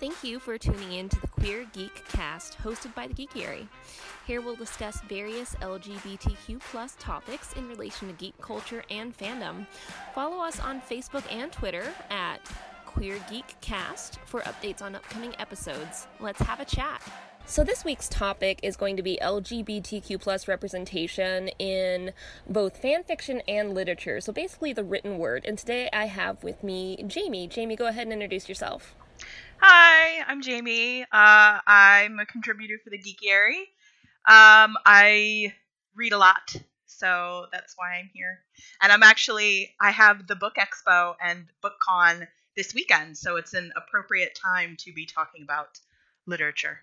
Thank you for tuning in to the Queer Geek Cast hosted by the Geekiary. Here we'll discuss various LGBTQ plus topics in relation to geek culture and fandom. Follow us on Facebook and Twitter at Queer Geek Cast for updates on upcoming episodes. Let's have a chat. So this week's topic is going to be LGBTQ plus representation in both fan fiction and literature. So basically the written word. And today I have with me Jamie. Jamie, go ahead and introduce yourself. Hi, I'm Jamie. Uh, I'm a contributor for the Geekiary. Um, I read a lot, so that's why I'm here. And I'm actually I have the Book Expo and BookCon this weekend, so it's an appropriate time to be talking about literature.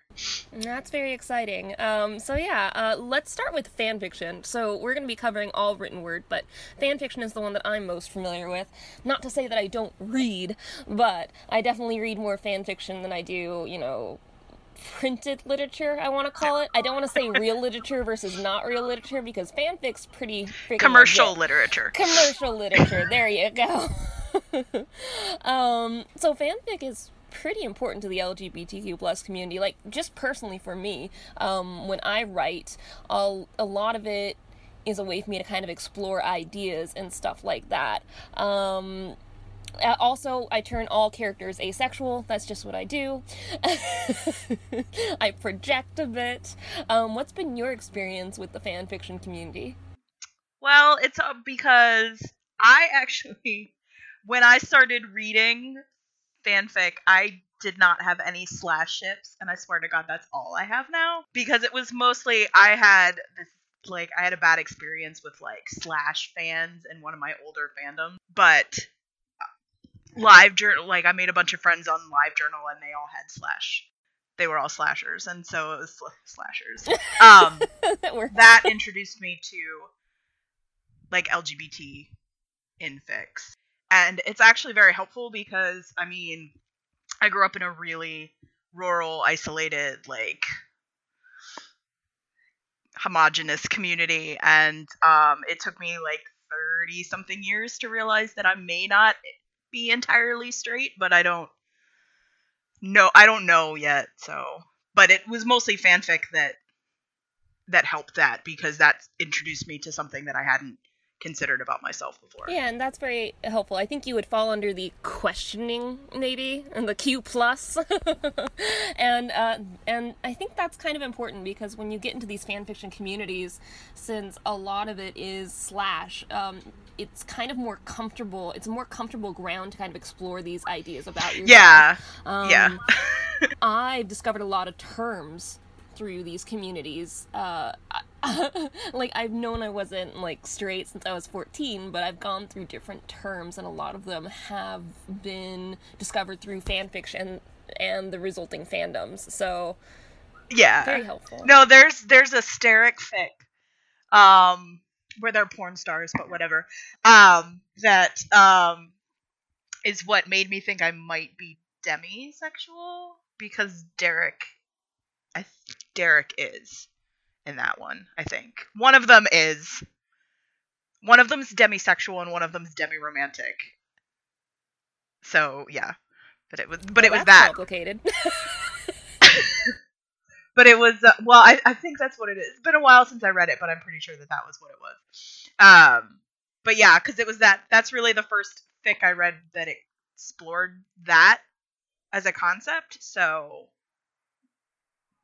That's very exciting. Um, so yeah, uh, let's start with fan fiction. So we're going to be covering all written word, but fan fiction is the one that I'm most familiar with. Not to say that I don't read, but I definitely read more fan fiction than I do, you know, printed literature. I want to call it. I don't want to say real literature versus not real literature because fanfic's pretty commercial legit. literature. Commercial literature. there you go. um, so fanfic is pretty important to the LGBTQ plus community. Like just personally for me, um, when I write, I'll, a lot of it is a way for me to kind of explore ideas and stuff like that. Um, also, I turn all characters asexual. That's just what I do. I project a bit. Um, what's been your experience with the fan fiction community? Well, it's uh, because I actually, when I started reading fanfic, I did not have any slash ships, and I swear to God, that's all I have now. Because it was mostly I had this like I had a bad experience with like slash fans in one of my older fandoms, but uh, live journal like I made a bunch of friends on live journal and they all had slash they were all slashers and so it was sl- slashers. Um that, that introduced me to like lgbt infics and it's actually very helpful because I mean, I grew up in a really rural, isolated, like homogenous community, and um, it took me like thirty something years to realize that I may not be entirely straight, but I don't know. I don't know yet. So, but it was mostly fanfic that that helped that because that introduced me to something that I hadn't considered about myself before. Yeah, and that's very helpful. I think you would fall under the questioning maybe and the Q plus, and uh, and I think that's kind of important because when you get into these fan fiction communities, since a lot of it is slash. Um, it's kind of more comfortable. It's a more comfortable ground to kind of explore these ideas about yourself. Yeah, um, yeah. I've discovered a lot of terms through these communities. Uh, like I've known I wasn't like straight since I was 14, but I've gone through different terms, and a lot of them have been discovered through fan fiction and the resulting fandoms. So yeah, very helpful. No, there's there's a Sterek fic, um, where they're porn stars, but whatever. Um, that um is what made me think I might be demisexual because Derek, I Derek is in that one, I think. One of them is one of them's demisexual and one of them's demi-romantic. So, yeah. But it was but well, it was that complicated. but it was uh, well, I, I think that's what it is. It's been a while since I read it, but I'm pretty sure that that was what it was. Um, but yeah, because it was that. That's really the first fic I read that explored that as a concept. So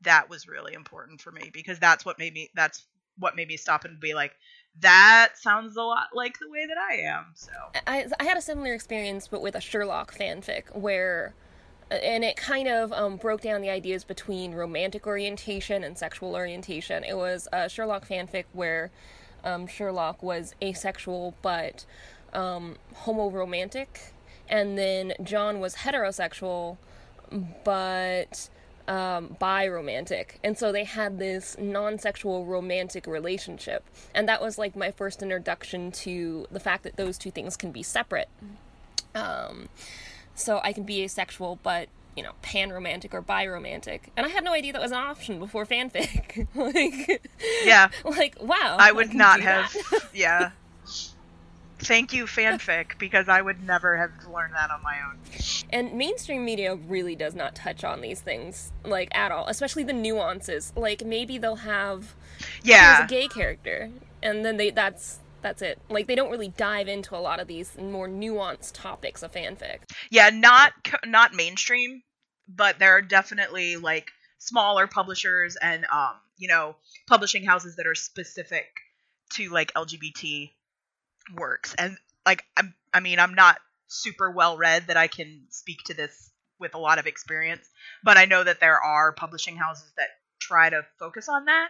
that was really important for me because that's what made me that's what made me stop and be like that sounds a lot like the way that I am. So I, I had a similar experience, but with a Sherlock fanfic where, and it kind of um, broke down the ideas between romantic orientation and sexual orientation. It was a Sherlock fanfic where um, Sherlock was asexual but um, homo romantic, and then John was heterosexual but um, bi romantic. And so they had this non sexual romantic relationship. And that was like my first introduction to the fact that those two things can be separate. Um, so I can be asexual, but you know, pan romantic or bi romantic. And I had no idea that was an option before fanfic. like, yeah. Like, wow. I would I not have, yeah. Thank you fanfic because I would never have learned that on my own. And mainstream media really does not touch on these things like at all, especially the nuances. Like maybe they'll have yeah a gay character, and then they that's that's it. Like they don't really dive into a lot of these more nuanced topics of fanfic. Yeah, not not mainstream, but there are definitely like smaller publishers and um you know publishing houses that are specific to like LGBT works. And like I'm I mean, I'm not super well read that I can speak to this with a lot of experience, but I know that there are publishing houses that try to focus on that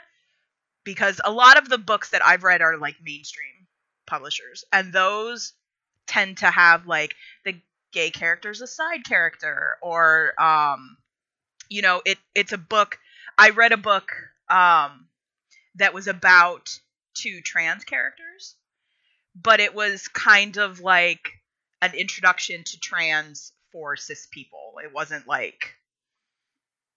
because a lot of the books that I've read are like mainstream publishers and those tend to have like the gay character's a side character or um you know it it's a book I read a book um that was about two trans characters but it was kind of like an introduction to trans for cis people. It wasn't like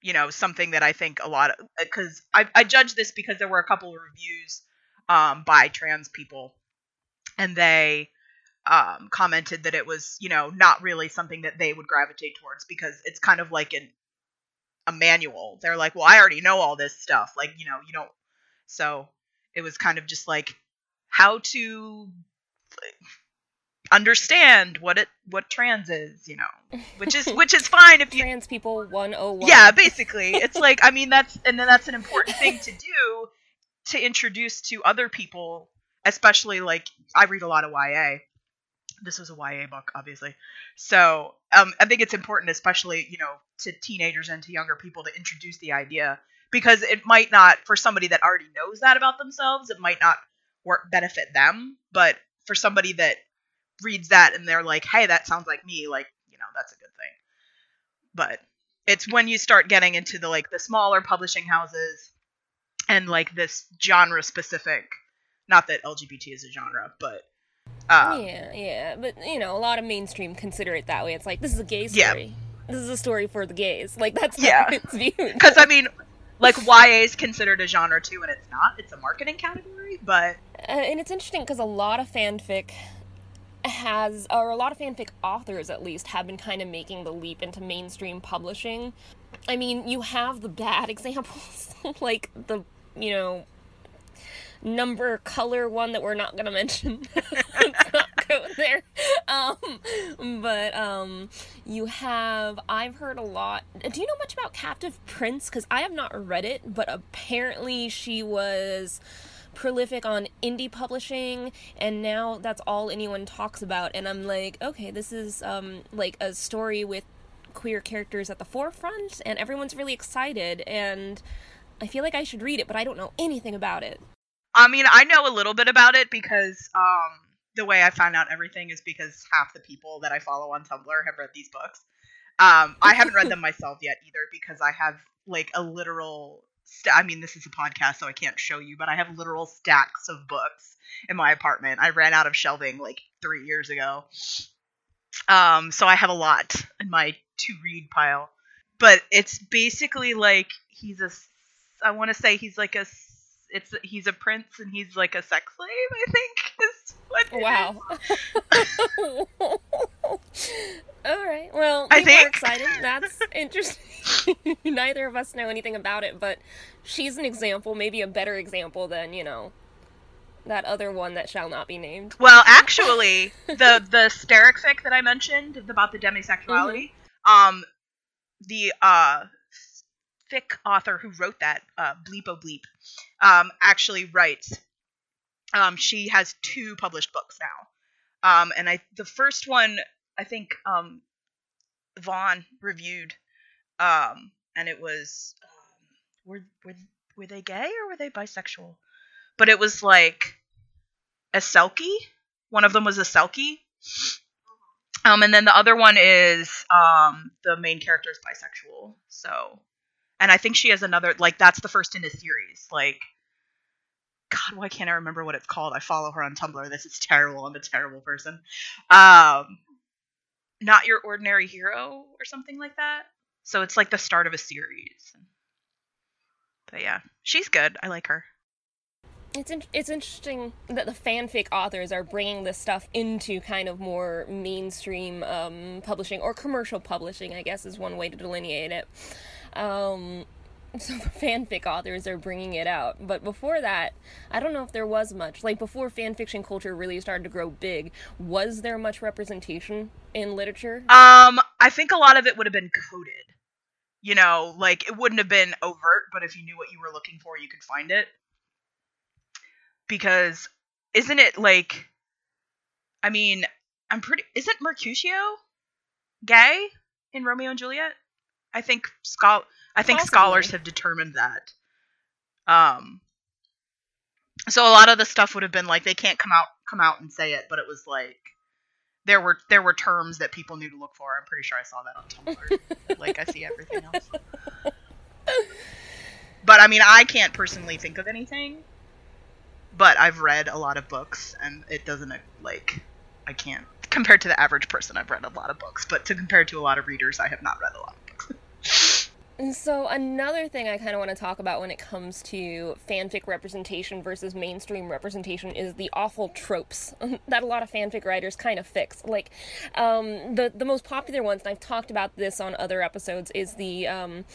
you know something that I think a lot of because I, I judge this because there were a couple of reviews um, by trans people, and they um, commented that it was you know not really something that they would gravitate towards because it's kind of like an a manual. They're like, well, I already know all this stuff. Like you know you don't. So it was kind of just like how to understand what it what trans is, you know, which is which is fine if you trans people 101. Yeah, basically, it's like I mean that's and then that's an important thing to do to introduce to other people, especially like I read a lot of YA. This was a YA book, obviously, so um, I think it's important, especially you know, to teenagers and to younger people, to introduce the idea because it might not for somebody that already knows that about themselves, it might not work benefit them, but for somebody that reads that and they're like, "Hey, that sounds like me," like, you know, that's a good thing. But it's when you start getting into the like the smaller publishing houses and like this genre specific, not that LGBT is a genre, but um, yeah, yeah, but you know, a lot of mainstream consider it that way. It's like this is a gay story. Yeah. This is a story for the gays. Like that's yeah. it's viewed. Because I mean, like YA is considered a genre too, and it's not. It's a marketing category, but uh, and it's interesting because a lot of fanfic has, or a lot of fanfic authors at least, have been kind of making the leap into mainstream publishing. I mean, you have the bad examples, like the, you know, number color one that we're not going to mention. Let's not go there. Um, but um, you have, I've heard a lot. Do you know much about Captive Prince? Because I have not read it, but apparently she was prolific on indie publishing and now that's all anyone talks about and i'm like okay this is um like a story with queer characters at the forefront and everyone's really excited and i feel like i should read it but i don't know anything about it i mean i know a little bit about it because um the way i found out everything is because half the people that i follow on tumblr have read these books um i haven't read them myself yet either because i have like a literal st- I mean, this is a podcast, so I can't show you, but I have literal stacks of books in my apartment. I ran out of shelving like three years ago. Um, so I have a lot in my to read pile. But it's basically like he's a, I want to say he's like a, it's he's a prince and he's like a sex slave. I think is what. Wow. All right. Well, I think excited. That's interesting. Neither of us know anything about it, but she's an example, maybe a better example than you know that other one that shall not be named. Well, actually, the the Sterek fic that I mentioned about the demisexuality, mm-hmm. um, the uh fic author who wrote that, uh, Bleepo Bleep, um, actually writes. Um, she has two published books now. Um, and I the first one I think um, Vaughn reviewed, um, and it was um, were were were they gay or were they bisexual? But it was like a selkie. One of them was a selkie. Um, and then the other one is um, the main character is bisexual. So, and I think she has another like that's the first in a series. Like, God, why can't I remember what it's called? I follow her on Tumblr. This is terrible. I'm a terrible person. Um, not your ordinary hero or something like that. So it's like the start of a series. But yeah, she's good. I like her. it's in- it's interesting that the fanfic authors are bringing this stuff into kind of more mainstream um, publishing or commercial publishing. I guess is one way to delineate it. Um, so the fanfic authors are bringing it out, but before that, I don't know if there was much. Like before fanfiction culture really started to grow big, was there much representation in literature? Um, I think a lot of it would have been coded. You know, like it wouldn't have been overt, but if you knew what you were looking for, you could find it because isn't it like I mean, I'm pretty isn't Mercutio gay in Romeo and Juliet? I think schol I think Possibly. scholars have determined that. Um so a lot of the stuff would have been like they can't come out come out and say it, but it was like there were there were terms that people knew to look for. I'm pretty sure I saw that on Tumblr. like I see everything else. But I mean, I can't personally think of anything. But I've read a lot of books, and it doesn't like I can't compared to the average person. I've read a lot of books, but to compare to a lot of readers, I have not read a lot of books. And so another thing I kind of want to talk about when it comes to fanfic representation versus mainstream representation is the awful tropes that a lot of fanfic writers kind of fix. Like um, the the most popular ones, and I've talked about this on other episodes, is the um,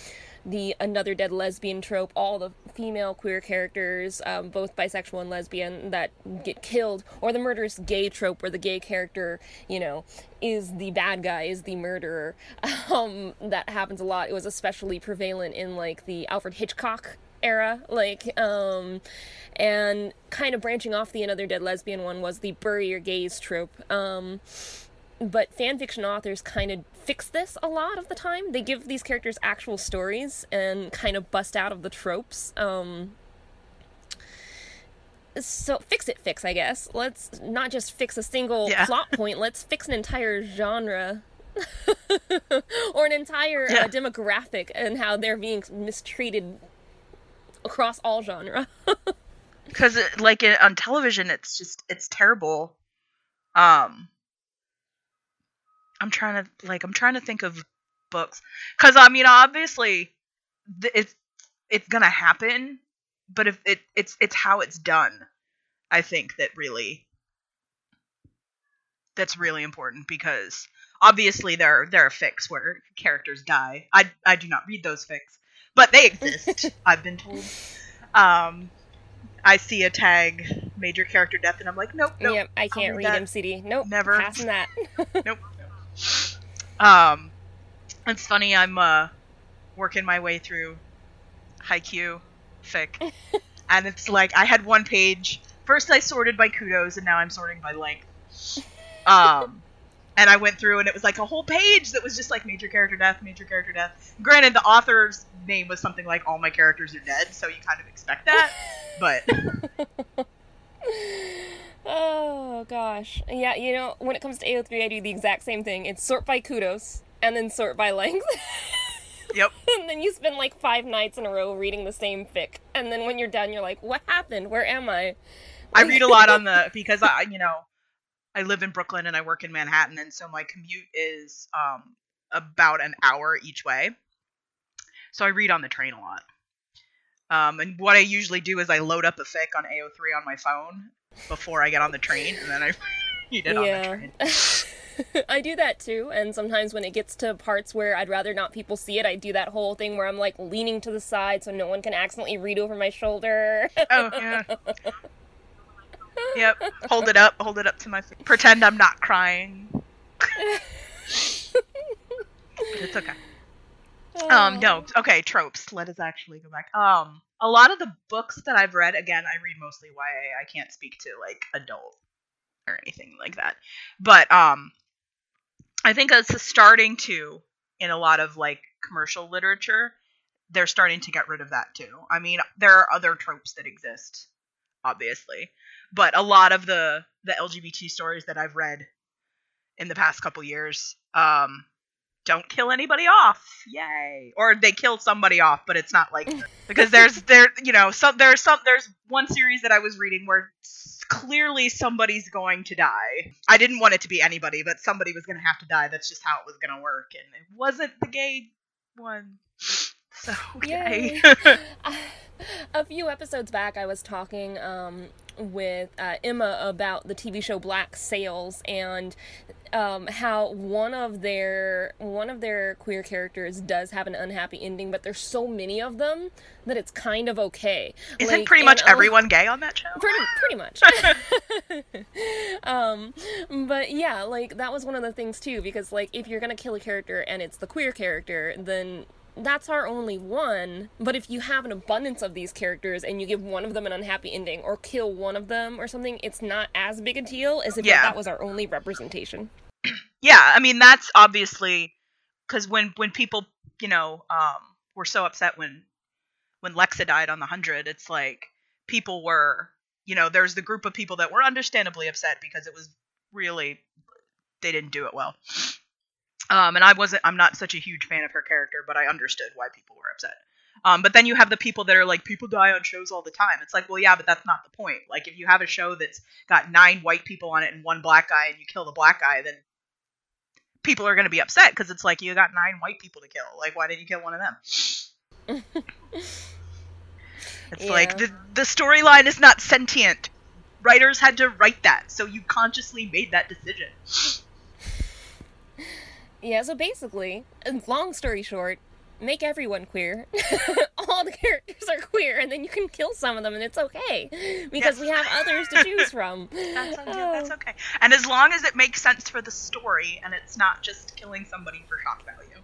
the another dead lesbian trope. All the female queer characters, um, both bisexual and lesbian, that get killed, or the murderous gay trope, where the gay character, you know, is the bad guy, is the murderer. Um, that happens a lot. It was especially prevalent in like the Alfred Hitchcock era, like, um, and kind of branching off the another dead lesbian one was the bury your gays trope. Um, but fanfiction authors kind of fix this a lot of the time. They give these characters actual stories and kind of bust out of the tropes. Um, so fix it, fix, I guess. Let's not just fix a single Yeah. plot point. Let's fix an entire genre. or an entire Yeah. uh, demographic and how they're being mistreated across all genre. Because like on television, it's just it's terrible. Um, I'm trying to like I'm trying to think of books because I mean obviously th- it's it's gonna happen, but if it it's it's how it's done. I think that really that's really important because obviously there there are fics where characters die. I I do not read those fics, but they exist. I've been told. Um, I see a tag major character death, and I'm like, nope, nope, yep, I can't read. MCD. Nope, Never. passing that. nope. Um, it's funny. I'm uh working my way through Haikyuu fic, and it's like I had one page. First, I sorted by kudos, and now I'm sorting by length. Um, and I went through, and it was like a whole page that was just like major character death, major character death. Granted, the author's name was something like "All my characters are dead," so you kind of expect that, but Oh gosh. Yeah, you know, when it comes to AO3, I do the exact same thing. It's sort by kudos and then sort by length. yep. and then you spend like five nights in a row reading the same fic. And then when you're done, you're like, what happened? Where am I? I read a lot on the because I, you know, I live in Brooklyn and I work in Manhattan, and so my commute is um about an hour each way. So I read on the train a lot. Um, and what I usually do is I load up a fic on AO3 on my phone before I get on the train, and then I read it on the train. I do that too, and sometimes when it gets to parts where I'd rather not people see it, I do that whole thing where I'm like leaning to the side so no one can accidentally read over my shoulder. Oh yeah. Yep. Hold it up. Hold it up to my. Face. Pretend I'm not crying. it's okay. Um, no, okay, tropes. Let us actually go back. Um, a lot of the books that I've read, again, I read mostly YA. I can't speak to like adult or anything like that. But um, I think it's starting to in a lot of like commercial literature. They're starting to get rid of that too. I mean, there are other tropes that exist, obviously, but a lot of the the LGBT stories that I've read in the past couple years, um, don't kill anybody off. Yay. Or they kill somebody off but it's not like because there's there you know some there's some there's one series that i was reading where clearly somebody's going to die. I didn't want it to be anybody but somebody was going to have to die. That's just how it was going to work. And it wasn't the gay one. So yay Yay. a few episodes back, I was talking um, with uh, Emma about the TV show Black Sails and um, how one of their one of their queer characters does have an unhappy ending, but there's so many of them that it's kind of okay. Isn't like, pretty much everyone gay on that show? Pretty, pretty much. um, but yeah, like that was one of the things too, because like if you're gonna kill a character and it's the queer character, then that's our only one. But if you have an abundance of these characters and you give one of them an unhappy ending or kill one of them or something, it's not as big a deal as if yeah. that was our only representation. yeah, I mean that's obviously because when when people you know um, were so upset when when Lexa died on the hundred, it's like people were you know there's the group of people that were understandably upset because it was really they didn't do it well um, and I wasn't, I'm not such a huge fan of her character, but I understood why people were upset. Um, but then you have the people that are like, people die on shows all the time. It's like, well, yeah, but that's not the point. Like, if you have a show that's got nine white people on it and one black guy, and you kill the black guy, then people are going to be upset because it's like you got nine white people to kill. Like, why didn't you kill one of them? it's yeah. like the the storyline is not sentient. Writers had to write that, so you consciously made that decision. Yeah, so basically, long story short, make everyone queer. All the characters are queer, and then you can kill some of them, and it's okay because yes. we have others to choose from. that's, yeah, oh. that's okay. And as long as it makes sense for the story, and it's not just killing somebody for shock value.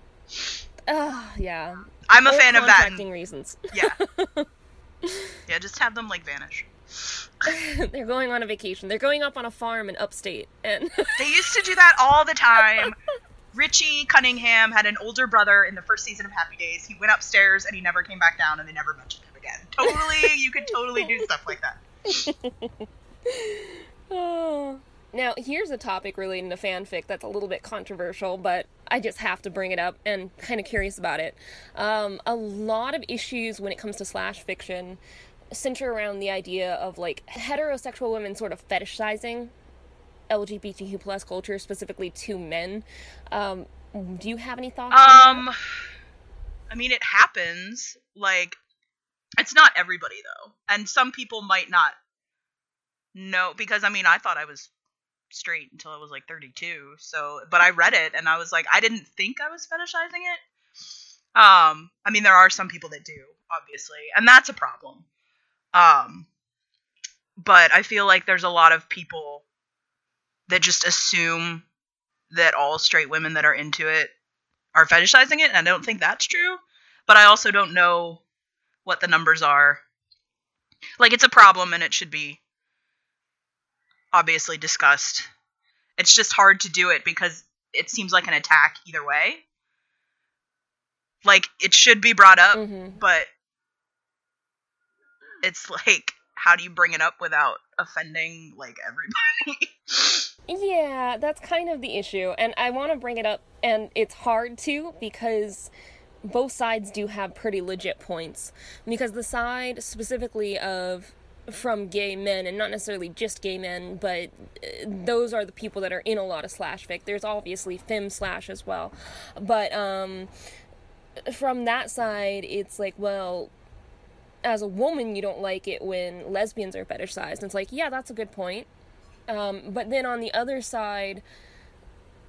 Oh, yeah. I'm a fan of that. And, reasons. yeah. Yeah, just have them like vanish. They're going on a vacation. They're going up on a farm in upstate, and they used to do that all the time. Richie Cunningham had an older brother in the first season of Happy Days. He went upstairs and he never came back down, and they never mentioned him again. Totally, you could totally do stuff like that. oh. Now, here's a topic relating to fanfic that's a little bit controversial, but I just have to bring it up and kind of curious about it. Um, a lot of issues when it comes to slash fiction center around the idea of like heterosexual women sort of fetishizing LGBTQ plus culture specifically to men. Um, do you have any thoughts? Um, I mean, it happens. Like, it's not everybody though, and some people might not know because I mean, I thought I was straight until I was like 32. So, but I read it and I was like, I didn't think I was fetishizing it. Um, I mean, there are some people that do, obviously, and that's a problem. Um, but I feel like there's a lot of people that just assume that all straight women that are into it are fetishizing it, and I don't think that's true. But I also don't know what the numbers are. Like it's a problem and it should be obviously discussed. It's just hard to do it because it seems like an attack either way. Like it should be brought up, mm-hmm. but it's like how do you bring it up without offending like everybody? Yeah, that's kind of the issue. And I want to bring it up, and it's hard to because both sides do have pretty legit points. Because the side specifically of from gay men, and not necessarily just gay men, but uh, those are the people that are in a lot of slash fic. There's obviously fem slash as well. But um, from that side, it's like, well, as a woman, you don't like it when lesbians are fetishized. And it's like, yeah, that's a good point. Um, but then on the other side,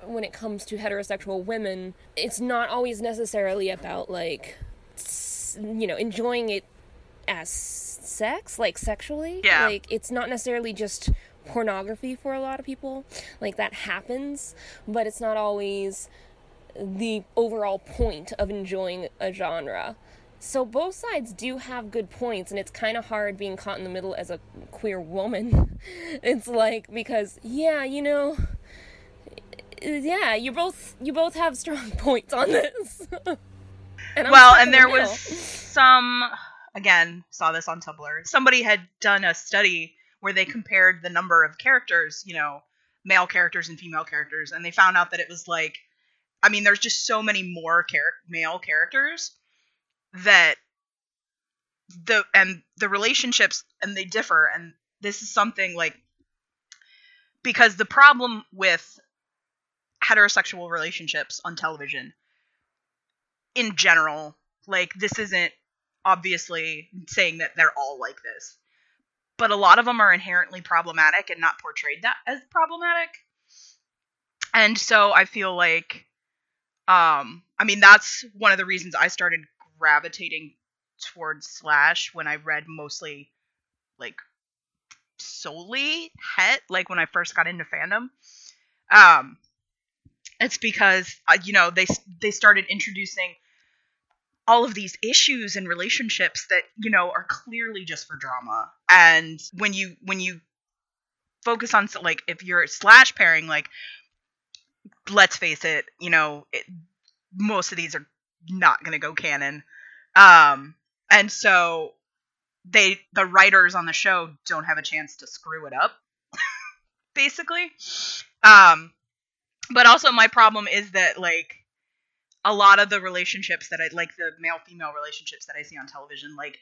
when it comes to heterosexual women, it's not always necessarily about like, you know, enjoying it as sex, like sexually. Yeah. Like it's not necessarily just pornography for a lot of people. Like that happens, but it's not always the overall point of enjoying a genre. So both sides do have good points, and it's kind of hard being caught in the middle as a queer woman. it's like because yeah, you know, yeah, you both you both have strong points on this. and well, and there was some again saw this on Tumblr. Somebody had done a study where they compared the number of characters, you know, male characters and female characters, and they found out that it was like, I mean, there's just so many more char- male characters that the and the relationships and they differ and this is something like because the problem with heterosexual relationships on television in general like this isn't obviously saying that they're all like this. But a lot of them are inherently problematic and not portrayed that as problematic. And so I feel like um I mean that's one of the reasons I started gravitating towards slash when I read mostly like solely het like when I first got into fandom. Um it's because uh, you know they they started introducing all of these issues and relationships that you know are clearly just for drama and when you when you focus on like if you're slash pairing like let's face it you know it, most of these are not going to go canon. Um and so they the writers on the show don't have a chance to screw it up basically. Um but also my problem is that like a lot of the relationships that I like the male female relationships that I see on television like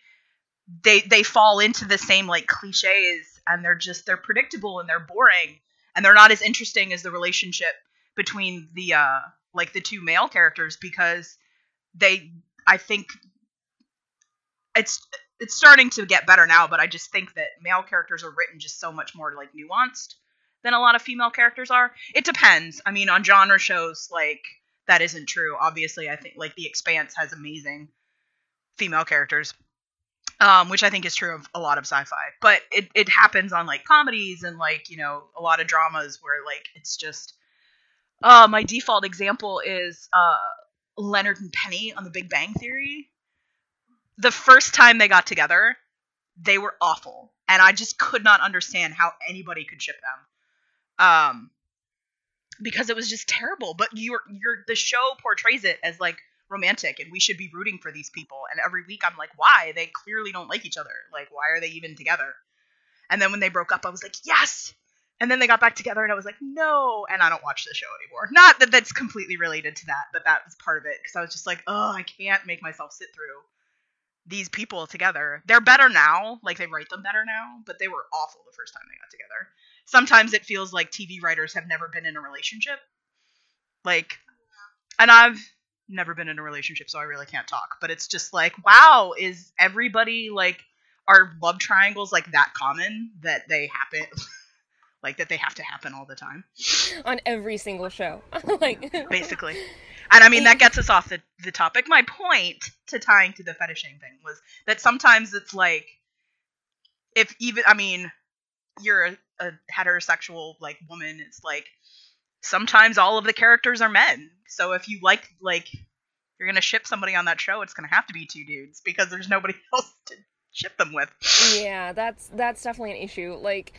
they they fall into the same like cliches and they're just they're predictable and they're boring and they're not as interesting as the relationship between the uh like the two male characters because they I think it's it's starting to get better now but I just think that male characters are written just so much more like nuanced than a lot of female characters are. It depends. I mean, on genre shows, like that isn't true. Obviously, I think like The Expanse has amazing female characters, um, which I think is true of a lot of sci-fi. But it it happens on like comedies and like you know a lot of dramas where like it's just. Uh, my default example is uh, Leonard and Penny on The Big Bang Theory. The first time they got together, they were awful, and I just could not understand how anybody could ship them. Um because it was just terrible. But you're you're the show portrays it as like romantic and we should be rooting for these people. And every week i'm like why? They clearly don't like each other. Like why are they even together? And then when they broke up i was like yes and then they got back together and i was like no and i don't watch the show anymore not that that's completely related to that but that was part of it because i was just like oh i can't make myself sit through these people together they're better now like they write them better now but they were awful the first time they got together sometimes it feels like TV writers have never been in a relationship. Like, and I've never been in a relationship, so I really can't talk. But it's just like, wow, is everybody like, are love triangles like that common that they happen? like that they have to happen all the time on every single show like basically and i mean that gets us off the, the topic my point to tying to the fetishing thing was that sometimes it's like if even i mean you're a, a heterosexual like woman, it's like sometimes all of the characters are men. So if you like like you're gonna ship somebody on that show, it's gonna have to be two dudes because there's nobody else to ship them with. Yeah, that's that's definitely an issue. Like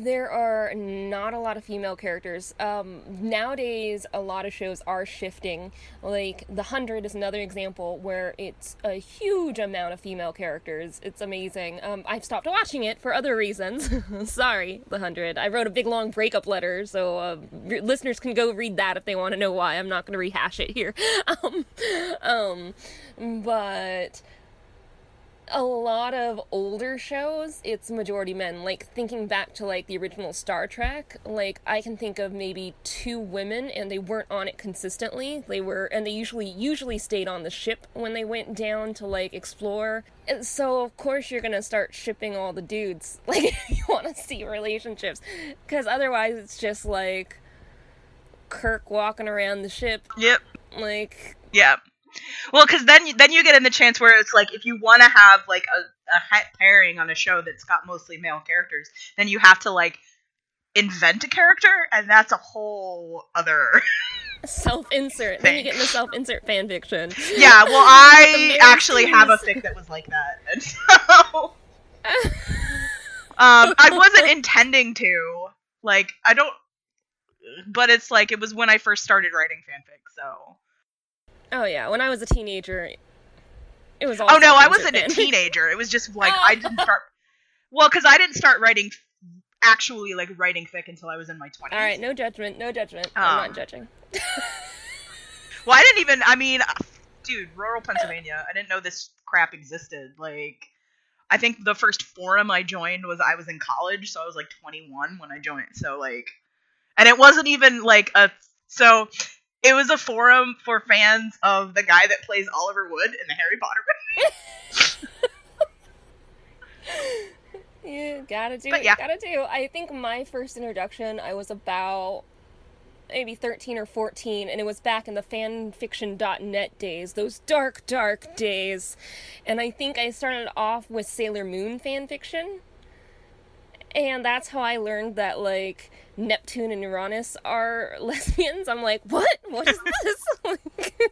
there are not a lot of female characters. Um, nowadays, a lot of shows are shifting. Like The Hundred is another example where it's a huge amount of female characters. It's amazing. Um, I've stopped watching it for other reasons. Sorry, The Hundred. I wrote a big long breakup letter, so uh, listeners can go read that if they want to know why. I'm not going to rehash it here. um, um, but a lot of older shows, it's majority men. Like thinking back to like the original Star Trek, like I can think of maybe two women and they weren't on it consistently. They were and they usually usually stayed on the ship when they went down to like explore. And so of course you're going to start shipping all the dudes. Like you want to see relationships cuz otherwise it's just like Kirk walking around the ship. Yep. Like Yep. Well, because then you, then you get in the chance where it's like if you want to have like a, a pairing on a show that's got mostly male characters, then you have to like invent a character, and that's a whole other self-insert. Then you get into self-insert fan fiction. Yeah, well, I actually have a fic that was like that, and so um, I wasn't intending to. Like, I don't, but it's like it was when I first started writing fanfic, so Oh yeah, when I was a teenager, it was. all. Oh no, I wasn't a teenager. It was just like I didn't start. Well, because I didn't start writing, actually like writing fic until I was in my twenties. All right, no judgment, no judgment. Um, I'm not um, judging. well, I didn't even. I mean, dude, rural Pennsylvania. I didn't know this crap existed. Like, I think the first forum I joined was I was in college, so I was like 21 when I joined. So like, and it wasn't even like a so It was a forum for fans of the guy that plays Oliver Wood in the Harry Potter you gotta do But what yeah. you gotta do. I think my first introduction, I was about maybe 13 or 14, and it was back in the fanfiction.net days, those dark, dark days. And I think I started off with Sailor Moon fanfiction. And that's how I learned that, like, Neptune and Uranus are lesbians. I'm like, what? What is this? Like,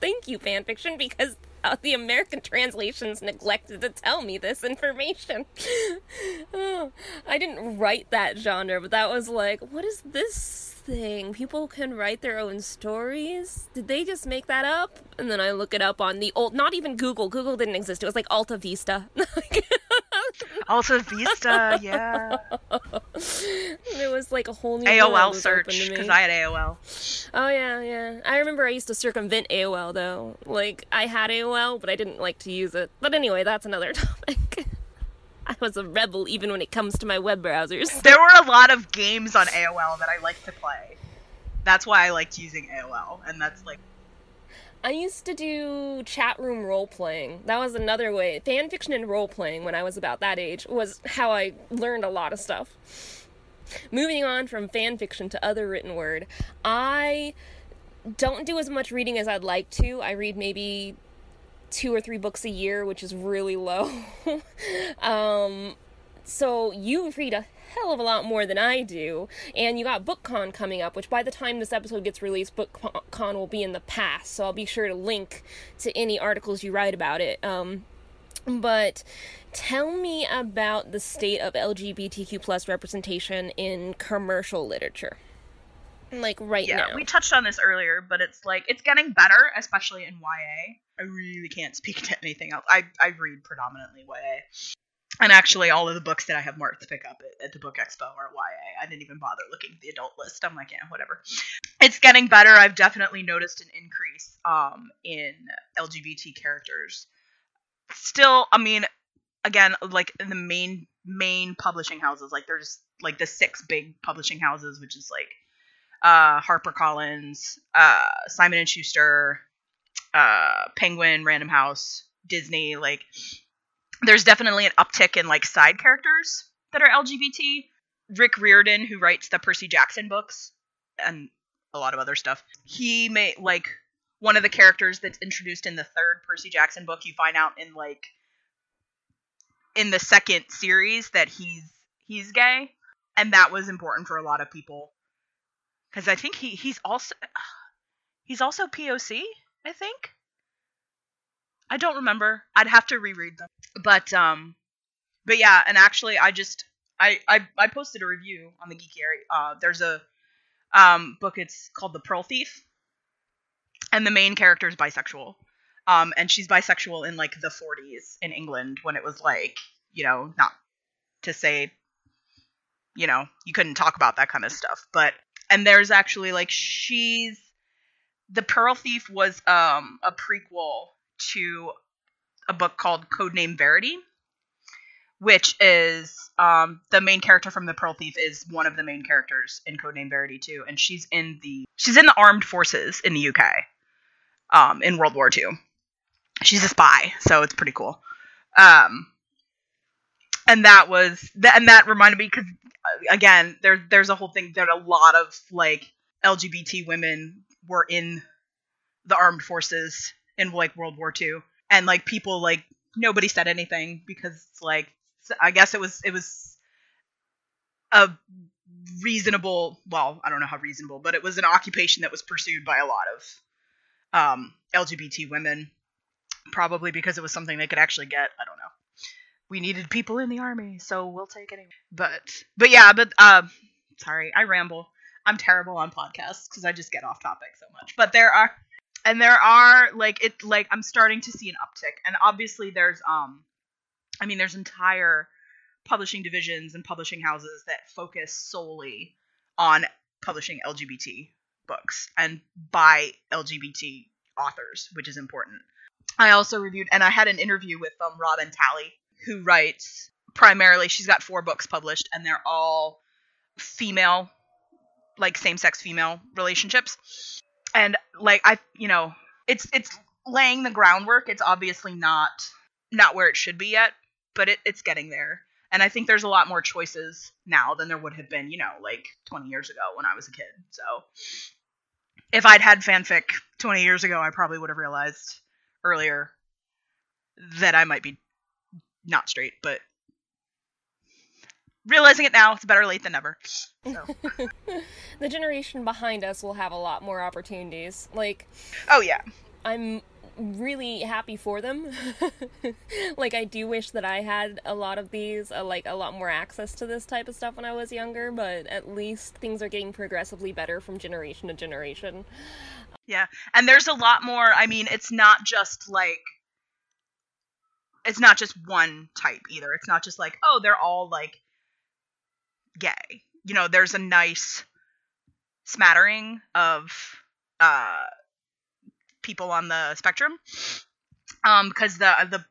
Thank you, fanfiction, because the American translations neglected to tell me this information. Oh, I didn't write that genre, but that was like, what is this thing? People can write their own stories? Did they just make that up? And then I look it up on the old, not even Google. Google didn't exist. It was like Alta Vista. Alta Vista, yeah. it was like a whole new AOL search because I had AOL. Oh yeah, yeah. I remember I used to circumvent AOL though. Like I had AOL, but I didn't like to use it. But anyway, that's another topic. I was a rebel even when it comes to my web browsers. There were a lot of games on AOL that I liked to play. That's why I liked using AOL, and that's like I used to do chat room role playing. That was another way. Fan fiction and role playing when I was about that age was how I learned a lot of stuff. Moving on from fan fiction to other written word, I don't do as much reading as I'd like to. I read maybe two or three books a year, which is really low. um, so you read a hell of a lot more than I do, and you got BookCon coming up, which by the time this episode gets released, BookCon will be in the past. So I'll be sure to link to any articles you write about it. Um, but tell me about the state of LGBTQ plus representation in commercial literature, like right yeah. now. We touched on this earlier, but it's like it's getting better, especially in YA. I really can't speak to anything else. I I read predominantly YA. And actually, all of the books that I have marked to pick up at, at the Book Expo are YA. I didn't even bother looking at the adult list. I'm like, yeah, whatever. It's getting better. I've definitely noticed an increase um, in LGBT characters. Still, I mean, again, like in the main main publishing houses, like there's like the six big publishing houses, which is like uh, HarperCollins, uh, Simon and Schuster, uh, Penguin, Random House, Disney. Like, there's definitely an uptick in like side characters that are LGBT. Rick Riordan, who writes the Percy Jackson books and a lot of other stuff, he made like one of the characters that's introduced in the third Percy Jackson book. You find out in like in the second series that he's he's gay, and that was important for a lot of people because I think he he's also he's also POC. I think I don't remember. I'd have to reread them, but um, but yeah, and actually, I just I I, I posted a review on the Geekiary. Uh, there's a um book. It's called The Pearl Thief, and the main character is bisexual. Um, and she's bisexual in like the 40s in England when it was like, you know, not to say, you know, you couldn't talk about that kind of stuff. But and there's actually like she's the Pearl Thief was um a prequel to a book called Codename Verity, which is um the main character from the Pearl Thief is one of the main characters in Codename Verity too, and she's in the she's in the armed forces in the UK, um in World War II. She's a spy, so it's pretty cool. Um, and that was th- and that reminded me because again, there's there's a whole thing that a lot of like LGBT women were in the armed forces in like World War II, and like people like nobody said anything because like I guess it was it was a reasonable well I don't know how reasonable but it was an occupation that was pursued by a lot of um, LGBT women probably because it was something they could actually get. I don't know. We needed people in the army so we'll take it anyway. but but yeah but uh, sorry I ramble. I'm terrible on podcasts because I just get off topic so much. But there are and there are like it like i'm starting to see an uptick. And obviously there's um i mean there's entire publishing divisions and publishing houses that focus solely on publishing lgbt books and by lgbt authors which is important. I also reviewed and i had an interview with um robin talley who writes primarily she's got four books published and they're all female like same-sex female relationships like I, you know, it's it's laying the groundwork. It's obviously not not where it should be yet, but it, it's getting there. And I think there's a lot more choices now than there would have been, you know, like 20 years ago when I was a kid. So if I'd had fanfic 20 years ago, I probably would have realized earlier that I might be not straight, but realizing it now, it's better late than never. So. the generation behind us will have a lot more opportunities. Like, oh yeah, I'm really happy for them. like I do wish that I had a lot of these, uh, like a lot more access to this type of stuff when I was younger, but at least things are getting progressively better from generation to generation. Yeah. And there's a lot more, I mean, it's not just like it's not just one type either. It's not just like, oh, they're all like gay. You know, there's a nice smattering of uh people on the spectrum. Um, because the the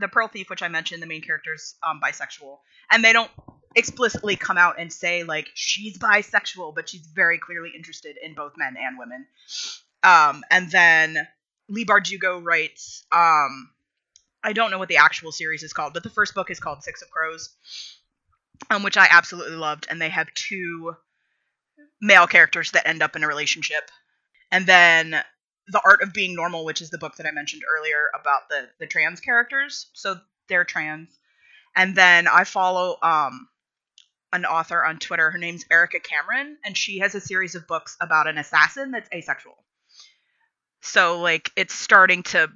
the Pearl Thief, which I mentioned, the main character's um, bisexual, and they don't explicitly come out and say like she's bisexual, but she's very clearly interested in both men and women. Um, and then Leigh Bardugo writes, um, I don't know what the actual series is called, but the first book is called Six of Crows, um, which I absolutely loved, and they have two male characters that end up in a relationship, and then the art of being normal which is the book that i mentioned earlier about the the trans characters. So they're trans. And then i follow um an author on twitter. Her name's erica cameron and she has a series of books about an assassin that's asexual. So like it's starting to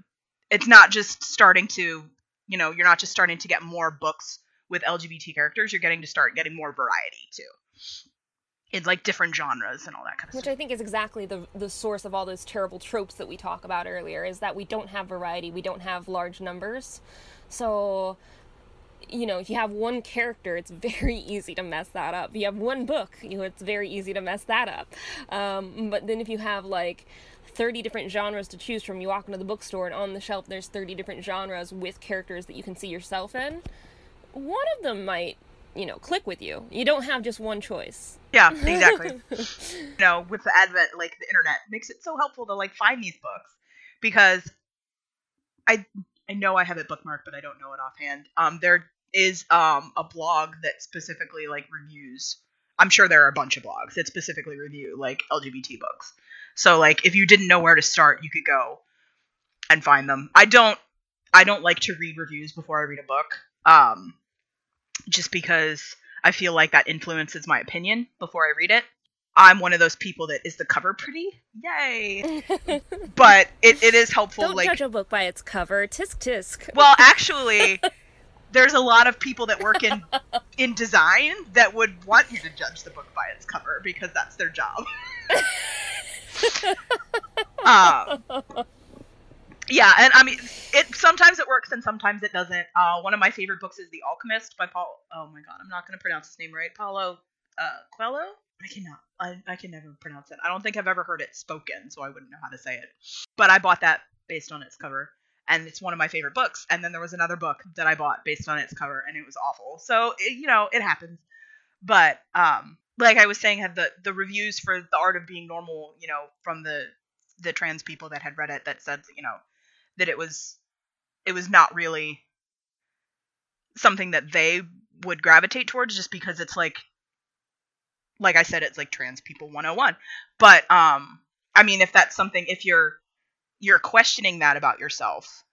it's not just starting to you know you're not just starting to get more books with lgbt characters you're getting to start getting more variety too in like different genres and all that kind of Which stuff. Which I think is exactly the the source of all those terrible tropes that we talk about earlier is that we don't have variety, we don't have large numbers. So you know, if you have one character, it's very easy to mess that up. If you have one book, you know, it's very easy to mess that up. Um, but then if you have like 30 different genres to choose from, you walk into the bookstore and on the shelf there's 30 different genres with characters that you can see yourself in. One of them might you know click with you. You don't have just one choice. Yeah exactly. You know with the advent like the internet makes it so helpful to like find these books because i i know i have it bookmarked but i don't know it offhand. Um there is um a blog that specifically like reviews i'm sure there are a bunch of blogs that specifically review like lgbt books. So like if you didn't know where to start you could go and find them. I don't i don't like to read reviews before i read a book. Um just because I feel like that influences my opinion before I read it. I'm one of those people that is the cover pretty? Yay! but it, it is helpful. Don't like, judge a book by its cover. Tisk tisk. Well, actually, there's a lot of people that work in in design that would want you to judge the book by its cover because that's their job. um, yeah, and I mean, it sometimes it works and sometimes it doesn't. Uh, one of my favorite books is The Alchemist by Paul. Oh my god, I'm not going to pronounce his name right. Paulo uh, Coelho. I cannot. I, I can never pronounce it. I don't think I've ever heard it spoken, so I wouldn't know how to say it. But I bought that based on its cover, and it's one of my favorite books. And then there was another book that I bought based on its cover, and it was awful. So it, you know, it happens. But um, like I was saying, had the the reviews for the art of being normal, you know, from the the trans people that had read it that said, you know, that it was it was not really something that they would gravitate towards just because it's like like I said it's like trans people 101 but um I mean if that's something if you're you're questioning that about yourself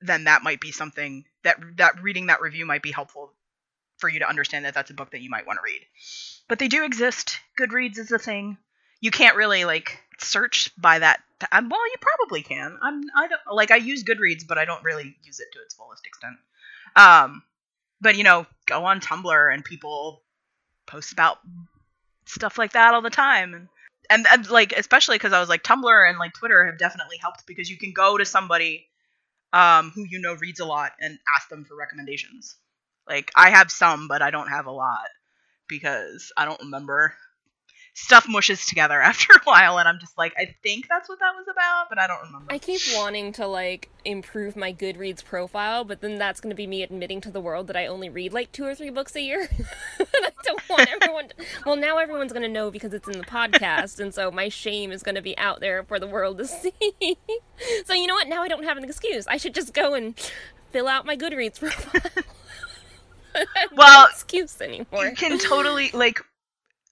then that might be something that that reading that review might be helpful for you to understand that that's a book that you might want to read. But they do exist. Goodreads is a thing you can't really like search by that I'm, well you probably can. I'm i don't like i use goodreads but i don't really use it to its fullest extent. Um but you know go on tumblr and people post about stuff like that all the time. And and, and like especially because i was like tumblr and like twitter have definitely helped because you can go to somebody um who you know reads a lot and ask them for recommendations. Like i have some but i don't have a lot because i don't remember stuff mushes together after a while and i'm just like i think that's what that was about but i don't remember I keep wanting to like improve my Goodreads profile, but then that's going to be me admitting to the world that I only read like two or three books a year. and I don't want everyone. To... Well, now everyone's going to know because it's in the podcast, and so my shame is going to be out there for the world to see. so you know what? Now I don't have an excuse. I should just go and fill out my Goodreads profile. Have no Well, excuse anymore. you can totally like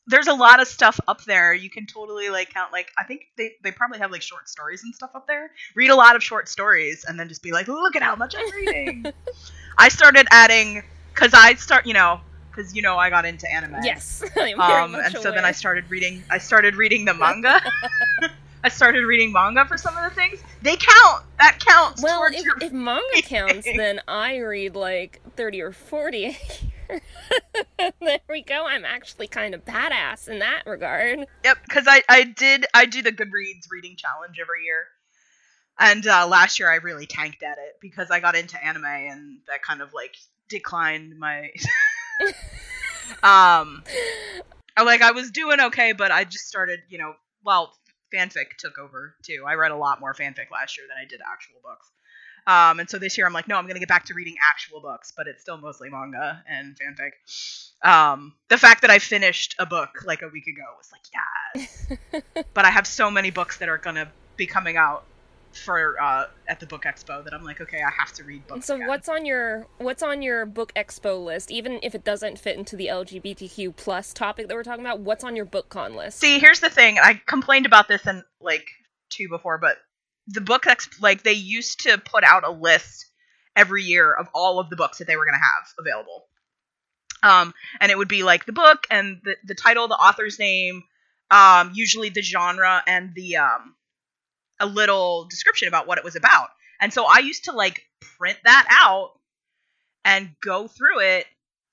there's a lot of stuff up there. You can totally like count like i think they, they probably have like short stories and stuff up there. Read a lot of short stories and then just be like look at how much i'm reading. I started adding because i start you know because you know i got into anime. Yes, I am very um and so then i started reading i started reading the manga. I started reading manga for some of the things. They count. That counts Well, if, if manga counts, then I read like 30 or 40 a year. there we go. I'm actually kind of badass in that regard. Yep, because I I did I do the Goodreads reading challenge every year, and uh, last year I really tanked at it because I got into anime and that kind of like declined my. um, like I was doing okay, but I just started you know well fanfic took over too. I read a lot more fanfic last year than I did actual books. Um, and so this year I'm like, no, I'm gonna get back to reading actual books, but it's still mostly manga and fanfic. Um, the fact that I finished a book like a week ago was like, yes. but I have so many books that are gonna be coming out for uh, at the book expo that I'm like, okay, I have to read books. So again. what's on your what's on your book expo list? Even if it doesn't fit into the LGBTQ plus topic that we're talking about, what's on your book con list? See, here's the thing. I complained about this in like two before, but the book ex like they used to put out a list every year of all of the books that they were going to have available. Um, and it would be like the book and the, the title, the author's name, um, usually the genre and the um, a little description about what it was about. And so I used to like print that out and go through it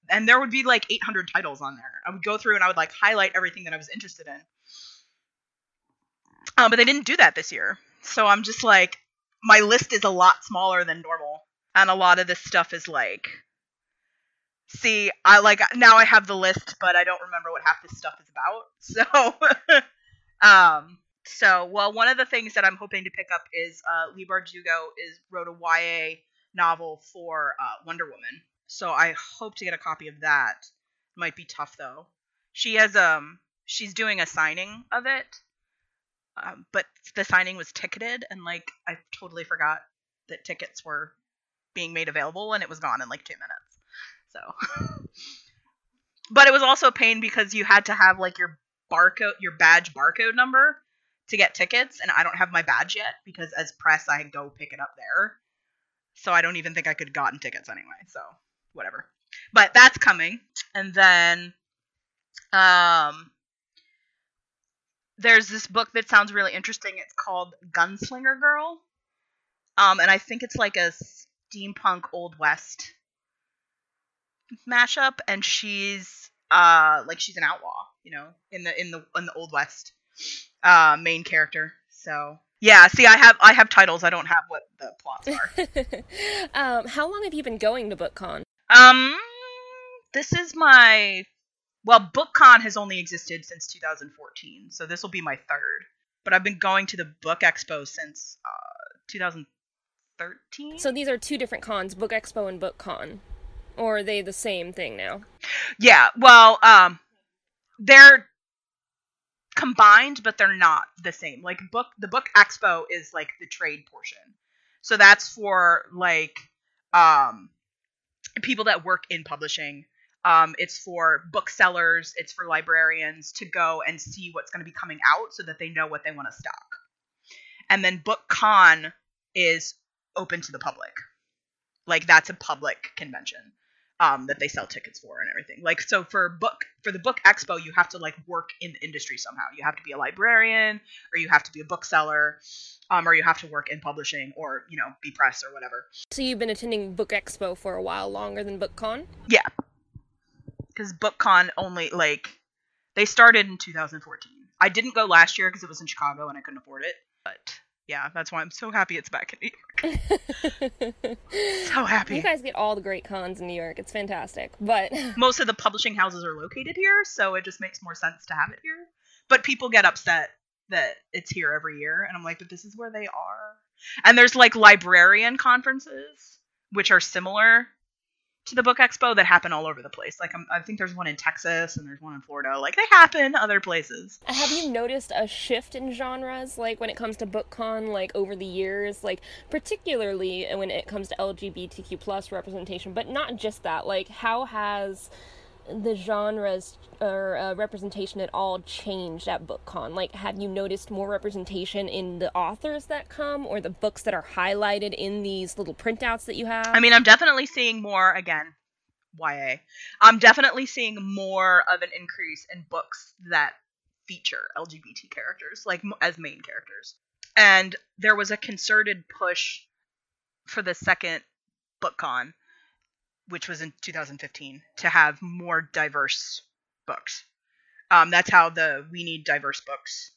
and there would be like 800 titles on there. I would go through and I would like highlight everything that I was interested in. Um, but they didn't do that this year. So I'm just like, my list is a lot smaller than normal. And a lot of this stuff is like, see, I like, now I have the list, but I don't remember what half this stuff is about. So, um, so, well, one of the things that I'm hoping to pick up is uh, Leigh Bardugo is wrote a YA novel for uh, Wonder Woman. So I hope to get a copy of that. Might be tough though. She has um she's doing a signing of it, um, but the signing was ticketed, and like I totally forgot that tickets were being made available, and it was gone in like two minutes. So, but it was also a pain because you had to have like your barcode, your badge barcode number to get tickets, and I don't have my badge yet because as press I go pick it up there. So I don't even think I could have gotten tickets anyway. So whatever. But that's coming. And then um there's this book that sounds really interesting. It's called Gunslinger Girl. Um and I think it's like a steampunk old west mashup and she's uh like she's an outlaw, you know, in the in the in the old west uh main character. So yeah, see I have I have titles, I don't have what the plots are. um, how long have you been going to BookCon? Um, this is my well, BookCon has only existed since 2014, so this will be my third. But I've been going to the Book Expo since uh 2013. So these are two different cons, Book Expo and BookCon. Or are they the same thing now? yeah, well, um, they're combined, but they're not the same. Like book, the Book Expo is like the trade portion, so that's for like um people that work in publishing. Um, it's for booksellers, it's for librarians to go and see what's going to be coming out so that they know what they want to stock. And then BookCon is open to the public. Like that's a public convention um, that they sell tickets for and everything. Like so for book for the book expo, you have to like work in the industry somehow. You have to be a librarian, or you have to be a bookseller, um, or you have to work in publishing, or you know be press or whatever. So you've been attending Book Expo for a while longer than BookCon? Yeah, because BookCon only like they started in 2014. I didn't go last year because it was in Chicago and I couldn't afford it. But yeah, that's why I'm so happy it's back in New York. So happy. You guys get all the great cons in New York. It's fantastic. But Most of the publishing houses are located here, so it just makes more sense to have it here. but people get upset that it's here every year, and I'm like, but this is where they are. And there's like librarian conferences, which are similar to the book expo that happen all over the place. Like I'm, i think there's one in Texas and there's one in Florida. Like they happen other places. Have you noticed a shift in genres, like when it comes to BookCon, like over the years, like particularly when it comes to LGBTQ plus representation, but not just that. Like how has the genres or uh, representation at all changed at BookCon? Like, have you noticed more representation in the authors that come or the books that are highlighted in these little printouts that you have? I mean, I'm definitely seeing more again. YA. I'm definitely seeing more of an increase in books that feature LGBT characters, like as main characters. And there was a concerted push for the second BookCon which was in 2015, to have more diverse books. Um, that's how the We Need Diverse Books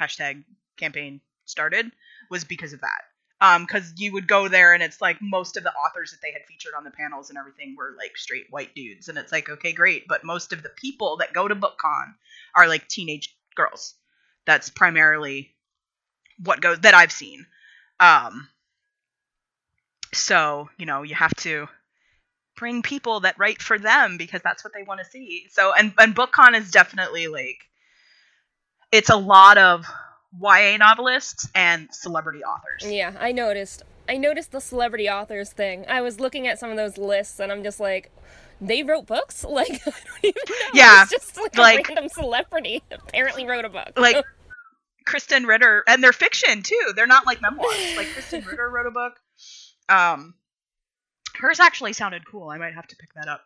hashtag campaign started, was because of that. Because um, you would go there and it's like most of the authors that they had featured on the panels and everything were like straight white dudes. And it's like, okay, great. But most of the people that go to BookCon are like teenage girls. That's primarily what goes that I've seen. Um, so, you know, you have to bring people that write for them because that's what they want to see. So and and BookCon is definitely like it's a lot of YA novelists and celebrity authors. Yeah, I noticed. I noticed the celebrity authors thing. I was looking at some of those lists and I'm just like they wrote books? Like I don't even know. Yeah. It's just like, like a random celebrity apparently wrote a book. Like Krysten Ritter and they're fiction too. They're not like memoirs. Like Krysten Ritter wrote a book. Um hers actually sounded cool. I might have to pick that up.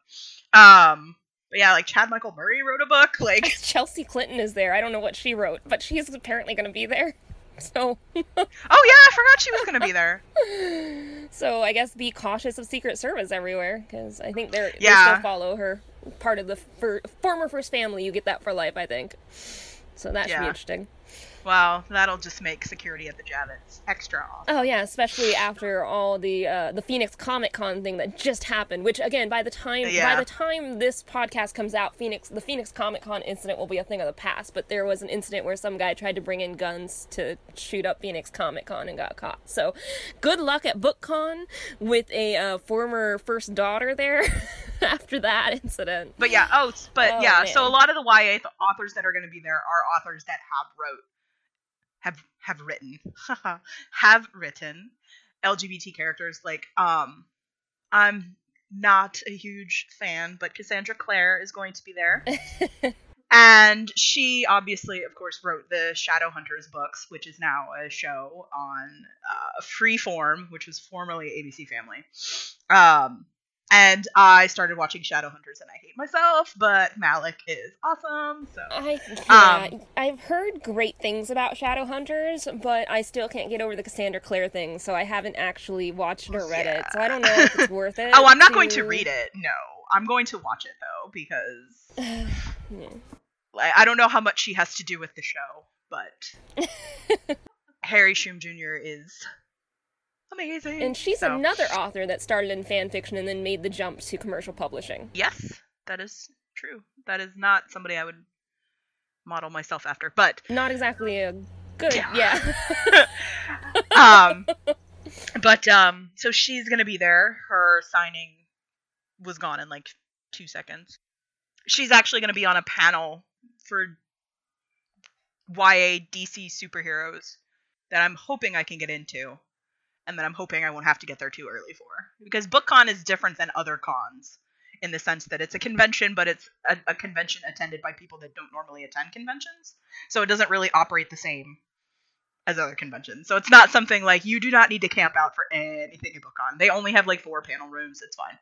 Um, but yeah, like Chad Michael Murray wrote a book. Like Chelsea Clinton is there. I don't know what she wrote, but she's apparently going to be there. So. oh yeah, I forgot she was going to be there. so I guess be cautious of Secret Service everywhere because I think they're yeah. they still follow her. Part of the for, former first family, you get that for life. I think. So that yeah. should be interesting. Well, that'll just make security at the Javits extra awesome. Oh yeah, especially after all the uh, the Phoenix Comic Con thing that just happened. Which again, by the time yeah. by the time this podcast comes out, Phoenix the Phoenix Comic Con incident will be a thing of the past. But there was an incident where some guy tried to bring in guns to shoot up Phoenix Comic Con and got caught. So, good luck at BookCon with a uh, former first daughter there. after that incident. But yeah, oh, but oh, yeah, man. so a lot of the YA authors that are going to be there are authors that have wrote have have written have written LGBT characters. Like, um, I'm not a huge fan, but Cassandra Clare is going to be there. and she obviously, of course, wrote the Shadowhunters books, which is now a show on uh, Freeform, which was formerly ABC Family. Um, and I started watching Shadowhunters and I hate myself, but Malec is awesome. So I yeah, um, I've heard great things about Shadowhunters, but I still can't get over the Cassandra Clare thing, so I haven't actually watched or read yeah. it. So I don't know if it's worth it. oh, I'm not to... going to read it. No, I'm going to watch it though because yeah. I don't know how much she has to do with the show, but Harry Shum Jr. is amazing. And she's so. another author that started in fan fiction and then made the jump to commercial publishing. Yes, that is true. That is not somebody I would model myself after, but not exactly a good yeah. yeah. um but um so she's going to be there. Her signing was gone in like 2 seconds. She's actually going to be on a panel for YA DC superheroes that I'm hoping I can get into and that I'm hoping I won't have to get there too early for. Because BookCon is different than other cons in the sense that it's a convention, but it's a, a, convention attended by people that don't normally attend conventions. So it doesn't really operate the same as other conventions. So it's not something like you do not need to camp out for anything at BookCon. They only have like four panel rooms. It's fine.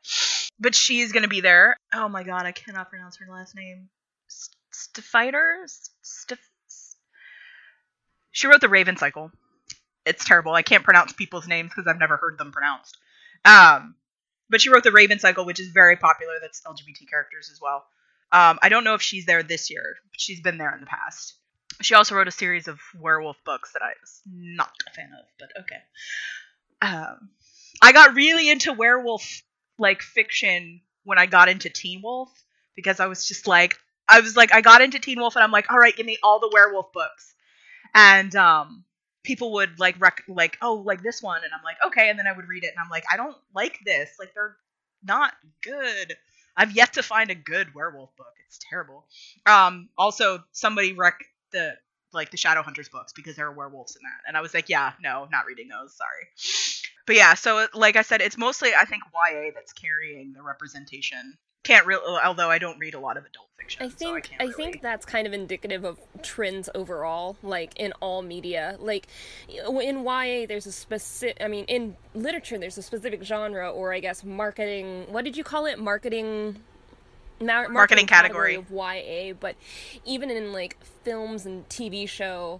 But she's going to be there. Oh my god, I cannot pronounce her last name. Stifider? Stif- she wrote the Raven Cycle it's terrible. I can't pronounce people's names because I've never heard them pronounced. Um, but she wrote the Raven Cycle, which is very popular. That's LGBT characters as well. Um, I don't know if she's there this year. But she's been there in the past. She also wrote a series of werewolf books that I was not a fan of, but okay. Um, I got really into werewolf like fiction when I got into Teen Wolf because I was just like, I was like, I got into Teen Wolf, and I'm like, all right, give me all the werewolf books, and um, people would like rec- like, oh, like this one, and I'm like, okay, and then I would read it, and I'm like, I don't like this, like they're not good. I've yet to find a good werewolf book. It's terrible. Um, also, somebody rec the like the Shadowhunters books because there are werewolves in that, and I was like, yeah, no, not reading those. Sorry. But yeah, so like I said, it's mostly I think YA that's carrying the representation. Can't really, oh, although I don't read a lot of adult fiction. I so think I, can't I, really- think that's kind of indicative of trends overall, like in all media. Like in YA, there's a specific. I mean, in literature, there's a specific genre, or I guess marketing. What did you call it? Marketing. mar- Marketing category. of YA, but even in like films and TV show,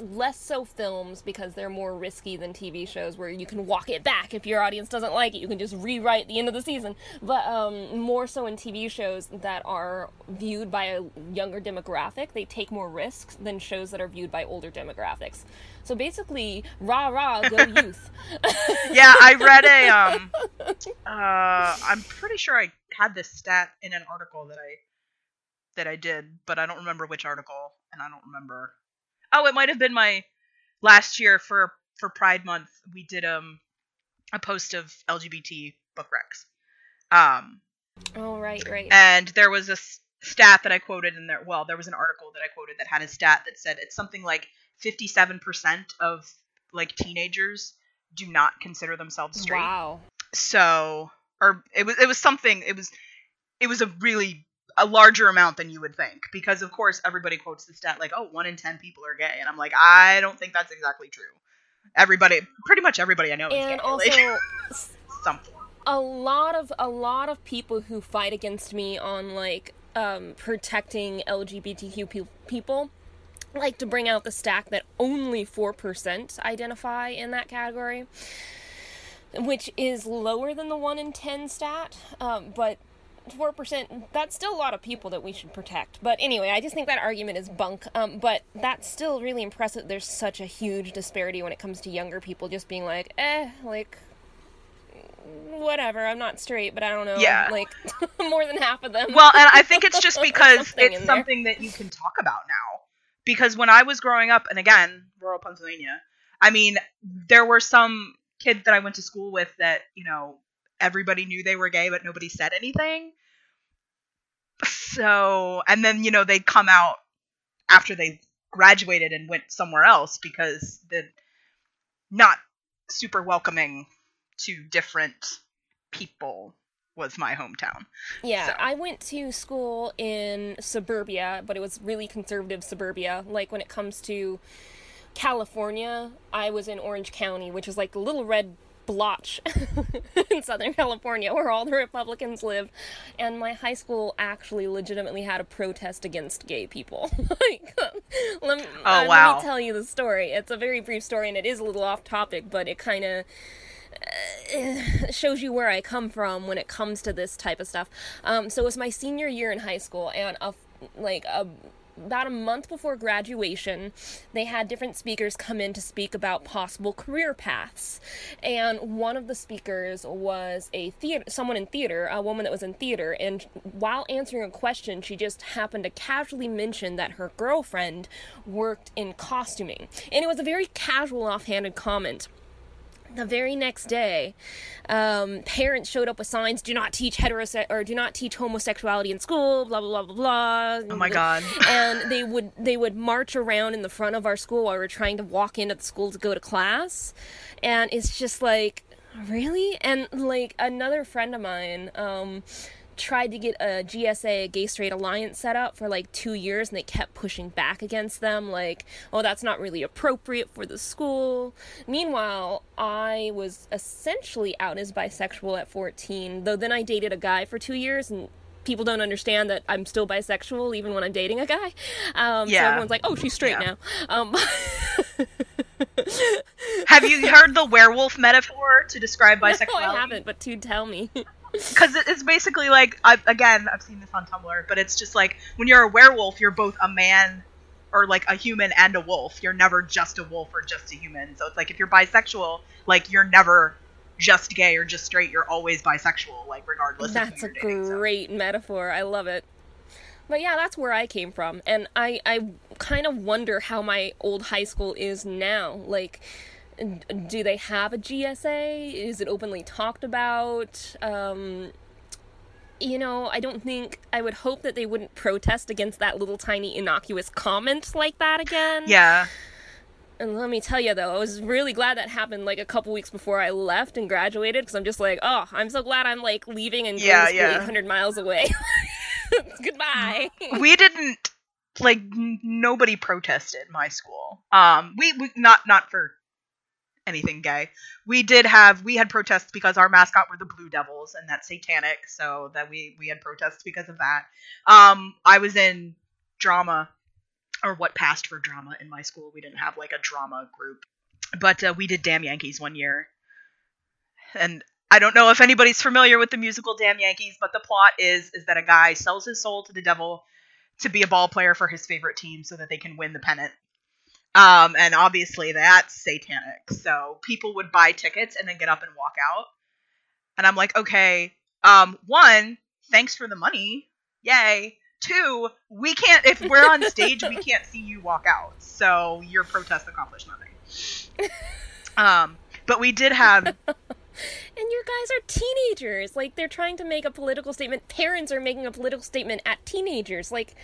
less so films because they're more risky than TV shows where you can walk it back if your audience doesn't like it. You can just rewrite the end of the season. But um, more so in TV shows that are viewed by a younger demographic, they take more risks than shows that are viewed by older demographics. So basically, rah rah, go youth. yeah, I read a um uh I'm pretty sure I had this stat in an article that I that I did, but I don't remember which article and I don't remember. Oh, it might have been my last year for for Pride month. We did um a post of LGBT book recs. Um oh right, right. and there was a s- stat that I quoted in there. Well, there was an article that I quoted that had a stat that said it's something like 57% of like teenagers do not consider themselves straight. Wow. So, or it was it was something. It was it was a really a larger amount than you would think because of course everybody quotes the stat like oh one in ten people are gay and I'm like I don't think that's exactly true. Everybody, pretty much everybody I know is gay. And like, also, something. a lot of a lot of people who fight against me on like um, protecting LGBTQ pe- people like to bring out the stack that only 4% identify in that category which is lower than the 1 in 10 stat um, but 4% that's still a lot of people that we should protect but anyway i just think that argument is bunk um, but that's still really impressive there's such a huge disparity when it comes to younger people just being like eh like whatever i'm not straight but i don't know Yeah. like more than half of them Well, and I think it's just because something in it's there. something that you can talk about now. Because when I was growing up, and again, rural Pennsylvania, I mean, there were some kids that I went to school with that, you know, everybody knew they were gay, but nobody said anything. So, and then, you know, they'd come out after they graduated and went somewhere else because the not super welcoming to different people was my hometown. Yeah, So- I went to school in suburbia, but it was really conservative suburbia. Like when it comes to California, I was in Orange County, which is like a little red blotch in Southern California where all the Republicans live. And my high school actually legitimately had a protest against gay people. like, let, me, Oh, uh, let me tell you the story. It's a very brief story and it is a little off topic, but it kind of shows you where I come from when it comes to this type of stuff. Um, so it was my senior year in high school, and a, like a, about a month before graduation, they had different speakers come in to speak about possible career paths. And one of the speakers was a theater, someone in theater, a woman that was in theater. And while answering a question, she just happened to casually mention that her girlfriend worked in costuming, and it was a very casual, offhanded comment the very next day, um, parents showed up with signs: "Do not teach heterose or do not teach homosexuality in school." Blah blah blah blah blah. Oh my God. And they would they would march around in the front of our school while we were trying to walk into the school to go to class, and it's just like, really? And like another friend of mine, um, tried to get a GSA, a Gay Straight Alliance, set up for like two years, and they kept pushing back against them, like, oh, that's not really appropriate for the school. Meanwhile, I was essentially out as bisexual at 14, though then I dated a guy for two years, and people don't understand that I'm still bisexual even when I'm dating a guy. Um, So everyone's like, oh, she's straight Yeah. now. Um, Have you heard the werewolf metaphor to describe bisexuality? no, I haven't, but to tell me. because it's basically like I, again i've seen this on tumblr but it's just like when you're a werewolf you're both a man or like a human and a wolf you're never just a wolf or just a human so it's like if you're bisexual like you're never just gay or just straight you're always bisexual like regardless That's a of who you're dating, so. great metaphor. I love it. But yeah, that's where I came from, and I I kind of wonder how my old high school is now. Like, do they have a GSA? Is it openly talked about? Um, you know, I don't think I would hope that they wouldn't protest against that little tiny innocuous comment like that again. Yeah. And let me tell you though, I was really glad that happened like a couple weeks before I left and graduated because I'm just like, oh, I'm so glad I'm like leaving and Yeah, going yeah. 800 miles away. Goodbye. we didn't like n- nobody protested my school. Um, we, we not not for anything gay. We did have we had protests because our mascot were the Blue Devils, and that's satanic. So that we we had protests because of that. Um, I was in drama, or what passed for drama in my school. We didn't have like a drama group, but uh, we did Damn Yankees one year, and I don't know if anybody's familiar with the musical Damn Yankees, but the plot is is that a guy sells his soul to the devil to be a ball player for his favorite team so that they can win the pennant. Um, and obviously that's satanic. So people would buy tickets and then get up and walk out. And I'm like, okay, um, one, thanks for the money. Yay. Two, we can't if we're on stage, we can't see you walk out. So your protest accomplished nothing. Um, but we did have And your guys are teenagers. Like they're trying to make a political statement. Parents are making a political statement at teenagers. Like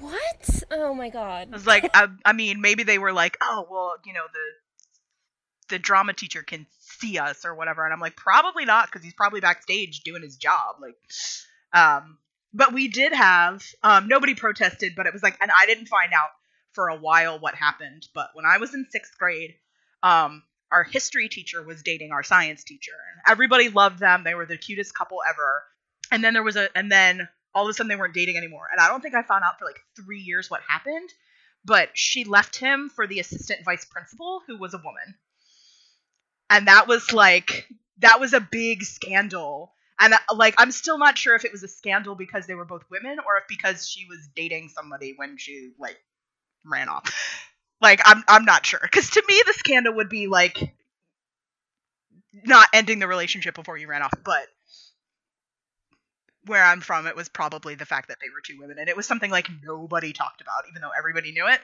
what? Oh my god. I was like, I, I mean, maybe they were like, oh, well, you know, the the drama teacher can see us or whatever, and I'm like, probably not, because he's probably backstage doing his job. Like, um, but we did have, um, nobody protested, but it was like, and I didn't find out for a while what happened, but when I was in sixth grade, um, our history teacher was dating our science teacher, and everybody loved them. They were the cutest couple ever. And then there was a, and then all of a sudden they weren't dating anymore. And I don't think I found out for like three years what happened, but she left him for the assistant vice principal, who was a woman. And that was like, that was a big scandal. And uh, like, I'm still not sure if it was a scandal because they were both women or if because she was dating somebody when she like ran off. Like, I'm I'm not sure. Because to me, the scandal would be like not ending the relationship before you ran off, but where I'm from, it was probably the fact that they were two women, and it was something like nobody talked about, even though everybody knew it,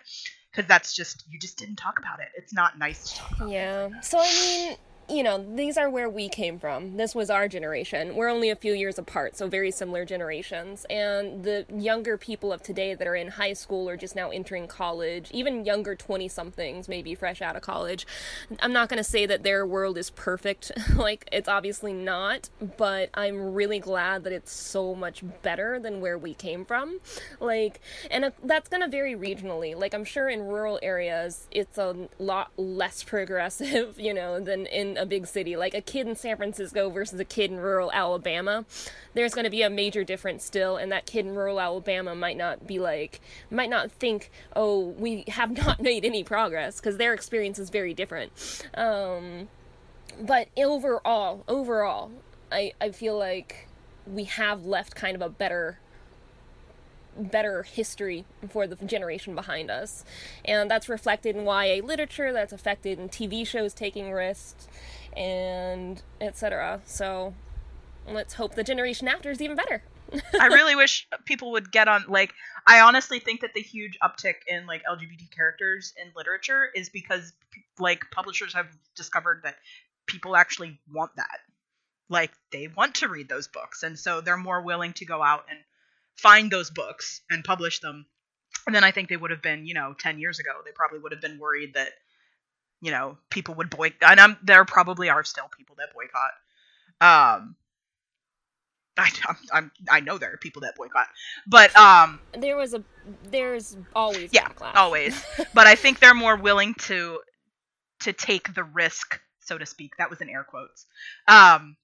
because that's just you just didn't talk about it. It's not nice to talk about. Yeah. So I mean, you know, these are where we came from. This was our generation. We're only a few years apart, so very similar generations. And the younger people of today that are in high school or just now entering college, even younger 20 somethings, maybe fresh out of college, I'm not going to say that their world is perfect. like, it's obviously not, but I'm really glad that it's so much better than where we came from. Like, and uh, that's going to vary regionally. Like, I'm sure in rural areas, it's a lot less progressive, you know, than in a big city. Like a kid in San Francisco versus a kid in rural Alabama, there's going to be a major difference still, and that kid in rural Alabama might not be like, might not think, oh, we have not made any progress, because their experience is very different. Um, but overall, overall, I, I feel like we have left kind of a better better history for the generation behind us. And that's reflected in YA literature, that's affected in TV shows taking risks, and etc. So let's hope the generation after is even better. I really wish people would get on like I honestly think that the huge uptick in like LGBT characters in literature is because like publishers have discovered that people actually want that. Like they want to read those books and so they're more willing to go out and find those books and publish them. And then I think they would have been, you know, 10 years ago, they probably would have been worried that you know, people would boycott and I'm, there probably are still people that boycott. Um I, I'm, I know there are people that boycott, but um, there was a there's always yeah, backlash. always. but I think they're more willing to to take the risk, so to speak. That was in air quotes. Um,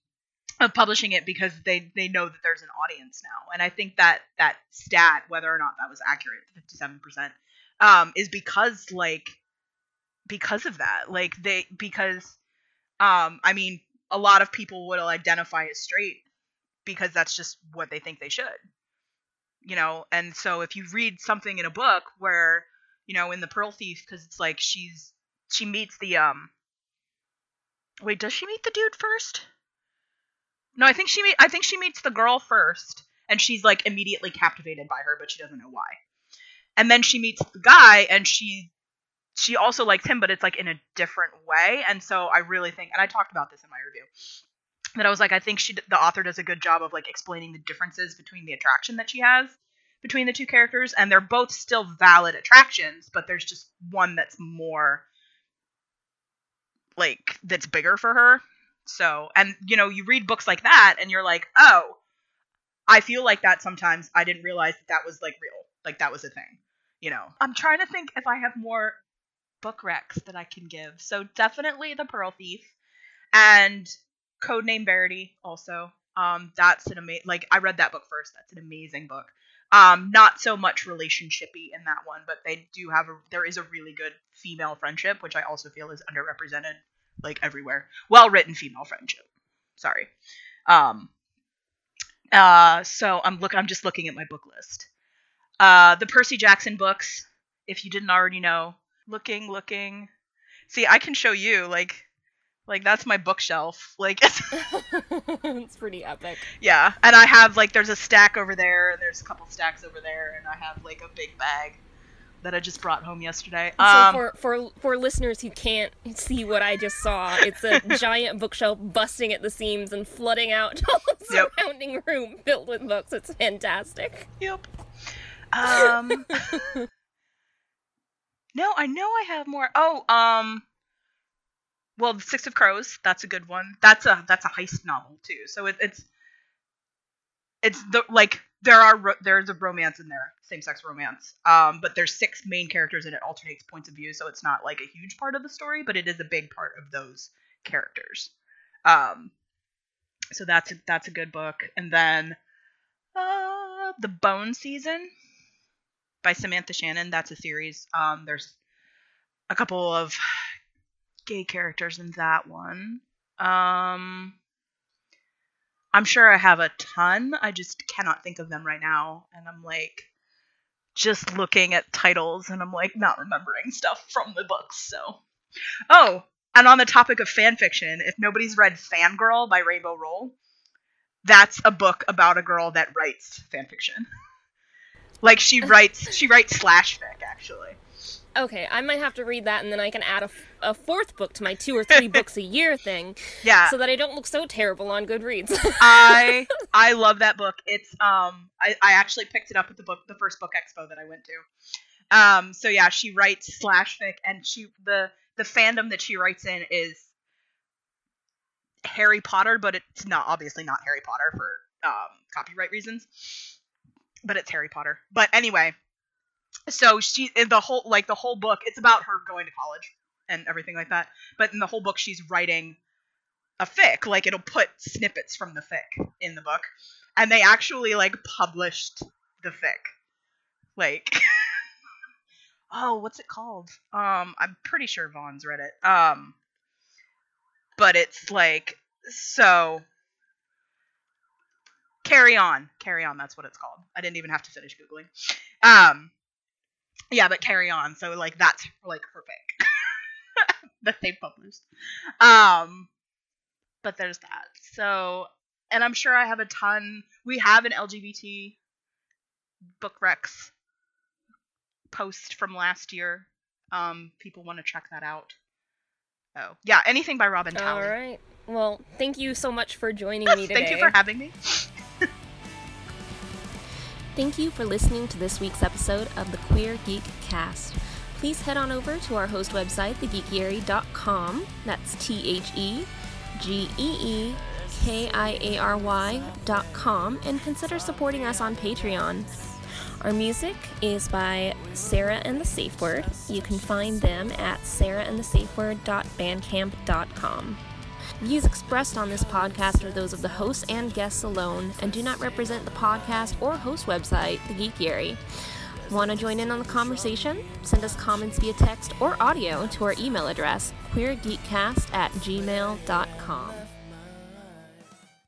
of publishing it because they they know that there's an audience now, and I think that that stat, whether or not that was accurate, fifty seven percent, um, is because like because of that, like they because um, I mean, a lot of people will identify as straight because that's just what they think they should. You know, and so if you read something in a book where, you know, in the Pearl Thief, because it's like she's she meets the um. Wait, does she meet the dude first? No, I think she meet. I think she meets the girl first, and she's like immediately captivated by her, but she doesn't know why. And then she meets the guy, and she she also likes him, but it's like in a different way. And so I really think, and I talked about this in my review, that I was like, I think she the author does a good job of like explaining the differences between the attraction that she has between the two characters, and they're both still valid attractions, but there's just one that's more like that's bigger for her. So, and you know, you read books like that, and you're like, oh, I feel like that sometimes. I didn't realize that that was like real, like that was a thing. You know, I'm trying to think if I have more book recs that I can give. So definitely The Pearl Thief and Codename Verity also. Um, that's an amazing. Like I read that book first. That's an amazing book. Um, not so much relationshipy in that one, but they do have a. There is a really good female friendship, which I also feel is underrepresented, like everywhere. Well written female friendship. Sorry. Um. Uh. So I'm look. I'm just looking at my book list. Uh, the Percy Jackson books. If you didn't already know, looking, looking. See, I can show you like like that's my bookshelf. Like it's, it's pretty epic. yeah, and I have like there's a stack over there, and there's a couple stacks over there, and I have like a big bag that I just brought home yesterday. So Um, for for for listeners who can't see what I just saw, it's a giant bookshelf busting at the seams and flooding out all the Yep. surrounding room filled with books. It's fantastic. Yep. Um. no, I know I have more. Oh, um. Well, the Six of Crows. That's a good one. That's a that's a heist novel too. So it, it's it's the like there are there's a romance in there, same sex romance. Um, but there's six main characters and it alternates points of view, so it's not like a huge part of the story, but it is a big part of those characters. Um, so that's a, that's a good book. And then uh, the Bone Season by Samantha Shannon. That's a series. Um, there's a couple of gay characters in that one. Um, I'm sure I have a ton. I just cannot think of them right now. And I'm like just looking at titles and I'm like not remembering stuff from the books. So, oh, and on the topic of fan fiction, if nobody's read Fangirl by Rainbow Rowell, that's a book about a girl that writes fan fiction. like she writes, she writes slash fic actually. Okay, I might have to read that, and then I can add a, f- a fourth book to my two or three books a year thing, Yeah, so that I don't look so terrible on Goodreads. I I love that book. It's um I, I actually picked it up at the book the first book expo that I went to. Um so yeah, she writes slash fic and she the the fandom that she writes in is Harry Potter, but it's not obviously not Harry Potter for um copyright reasons. But it's Harry Potter. But anyway, so she in the whole like the whole book, it's about her going to college and everything like that. But in the whole book she's writing a fic like it'll put snippets from the fic in the book and they actually like published the fic. Like oh what's it called? Um i'm pretty sure vaughn's read it. Um but it's like so carry on. Carry on that's what it's called. I didn't even have to finish googling. Um yeah but carry on so like that's like her fic that they published um but there's that. So, and I'm sure I have a ton. We have an LGBT book recs post from last year. Um, people want to check that out. Oh, yeah, anything by Robin All Talley. right. Well, thank you so much for joining me today. Thank you for having me. Thank you for listening to this week's episode of the Queer Geek Cast. Please head on over to our host website, thegeekiary.com. That's T H E G E E K I A R Y dot com and consider supporting us on Patreon. Our music is by Sarah and the Safe Word. You can find them at sarah.and-the-safe-word.bandcamp.com. Views expressed on this podcast are those of the hosts and guests alone and do not represent the podcast or host website, The Geekiary. Want to join in on the conversation? Send us comments via text or audio to our email address, queergeekcast at gmail.com.